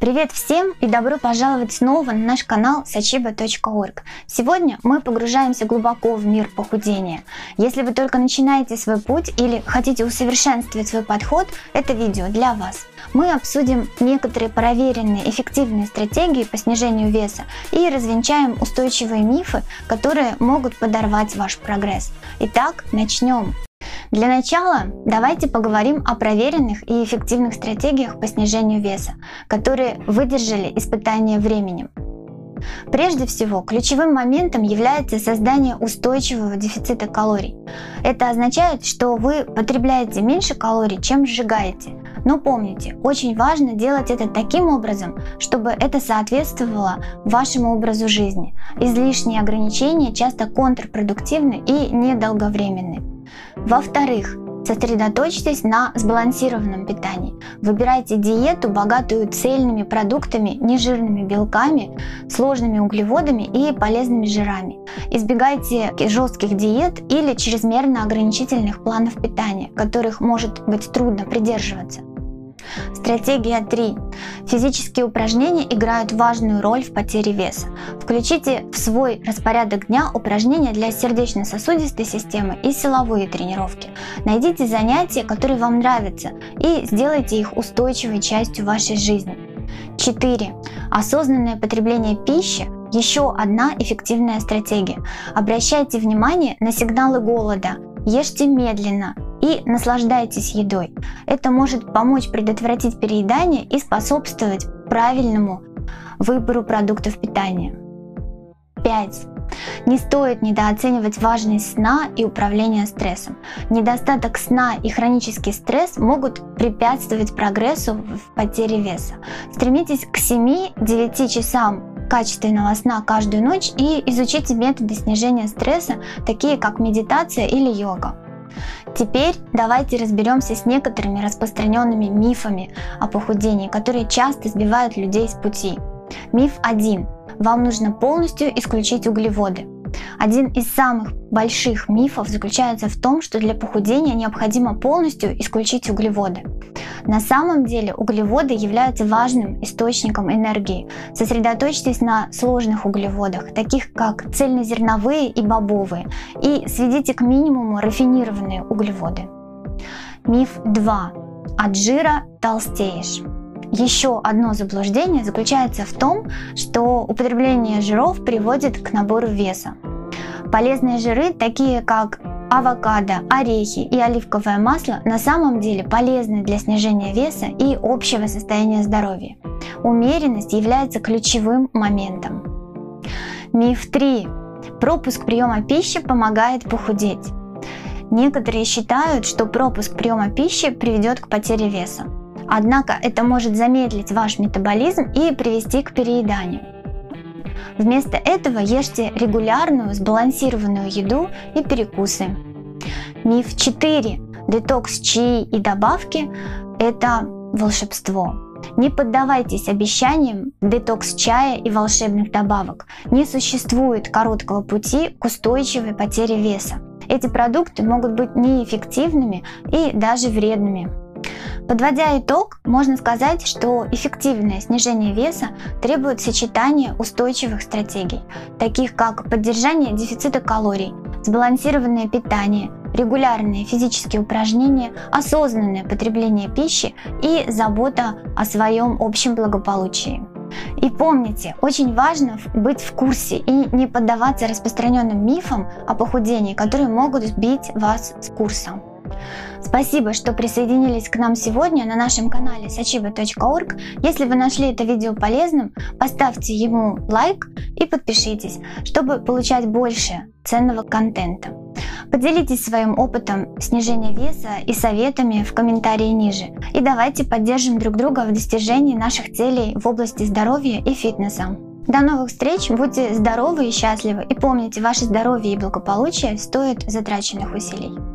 Привет всем и добро пожаловать снова на наш канал sachiba.org. Сегодня мы погружаемся глубоко в мир похудения. Если вы только начинаете свой путь или хотите усовершенствовать свой подход, это видео для вас. Мы обсудим некоторые проверенные эффективные стратегии по снижению веса и развенчаем устойчивые мифы, которые могут подорвать ваш прогресс. Итак, начнем. Для начала давайте поговорим о проверенных и эффективных стратегиях по снижению веса, которые выдержали испытания временем. Прежде всего, ключевым моментом является создание устойчивого дефицита калорий. Это означает, что вы потребляете меньше калорий, чем сжигаете. Но помните, очень важно делать это таким образом, чтобы это соответствовало вашему образу жизни. Излишние ограничения часто контрпродуктивны и недолговременны. Во-вторых, Сосредоточьтесь на сбалансированном питании. Выбирайте диету, богатую цельными продуктами, нежирными белками, сложными углеводами и полезными жирами. Избегайте жестких диет или чрезмерно ограничительных планов питания, которых может быть трудно придерживаться. Стратегия 3. Физические упражнения играют важную роль в потере веса. Включите в свой распорядок дня упражнения для сердечно-сосудистой системы и силовые тренировки. Найдите занятия, которые вам нравятся, и сделайте их устойчивой частью вашей жизни. 4. Осознанное потребление пищи еще одна эффективная стратегия. Обращайте внимание на сигналы голода, ешьте медленно, наслаждайтесь едой. Это может помочь предотвратить переедание и способствовать правильному выбору продуктов питания. 5. Не стоит недооценивать важность сна и управления стрессом. Недостаток сна и хронический стресс могут препятствовать прогрессу в потере веса. Стремитесь к 7-9 часам качественного сна каждую ночь и изучите методы снижения стресса, такие как медитация или йога. Теперь давайте разберемся с некоторыми распространенными мифами о похудении, которые часто сбивают людей с пути. Миф 1. Вам нужно полностью исключить углеводы. Один из самых больших мифов заключается в том, что для похудения необходимо полностью исключить углеводы. На самом деле углеводы являются важным источником энергии. Сосредоточьтесь на сложных углеводах, таких как цельнозерновые и бобовые, и сведите к минимуму рафинированные углеводы. Миф 2. От жира толстеешь. Еще одно заблуждение заключается в том, что употребление жиров приводит к набору веса. Полезные жиры, такие как авокадо, орехи и оливковое масло на самом деле полезны для снижения веса и общего состояния здоровья. Умеренность является ключевым моментом. Миф 3. Пропуск приема пищи помогает похудеть. Некоторые считают, что пропуск приема пищи приведет к потере веса. Однако это может замедлить ваш метаболизм и привести к перееданию. Вместо этого ешьте регулярную сбалансированную еду и перекусы. Миф 4. Детокс чаи и добавки – это волшебство. Не поддавайтесь обещаниям детокс чая и волшебных добавок. Не существует короткого пути к устойчивой потере веса. Эти продукты могут быть неэффективными и даже вредными. Подводя итог, можно сказать, что эффективное снижение веса требует сочетания устойчивых стратегий, таких как поддержание дефицита калорий, сбалансированное питание, регулярные физические упражнения, осознанное потребление пищи и забота о своем общем благополучии. И помните, очень важно быть в курсе и не поддаваться распространенным мифам о похудении, которые могут сбить вас с курса. Спасибо, что присоединились к нам сегодня на нашем канале sachiba.org. Если вы нашли это видео полезным, поставьте ему лайк и подпишитесь, чтобы получать больше ценного контента. Поделитесь своим опытом снижения веса и советами в комментарии ниже. И давайте поддержим друг друга в достижении наших целей в области здоровья и фитнеса. До новых встреч, будьте здоровы и счастливы, и помните, ваше здоровье и благополучие стоят затраченных усилий.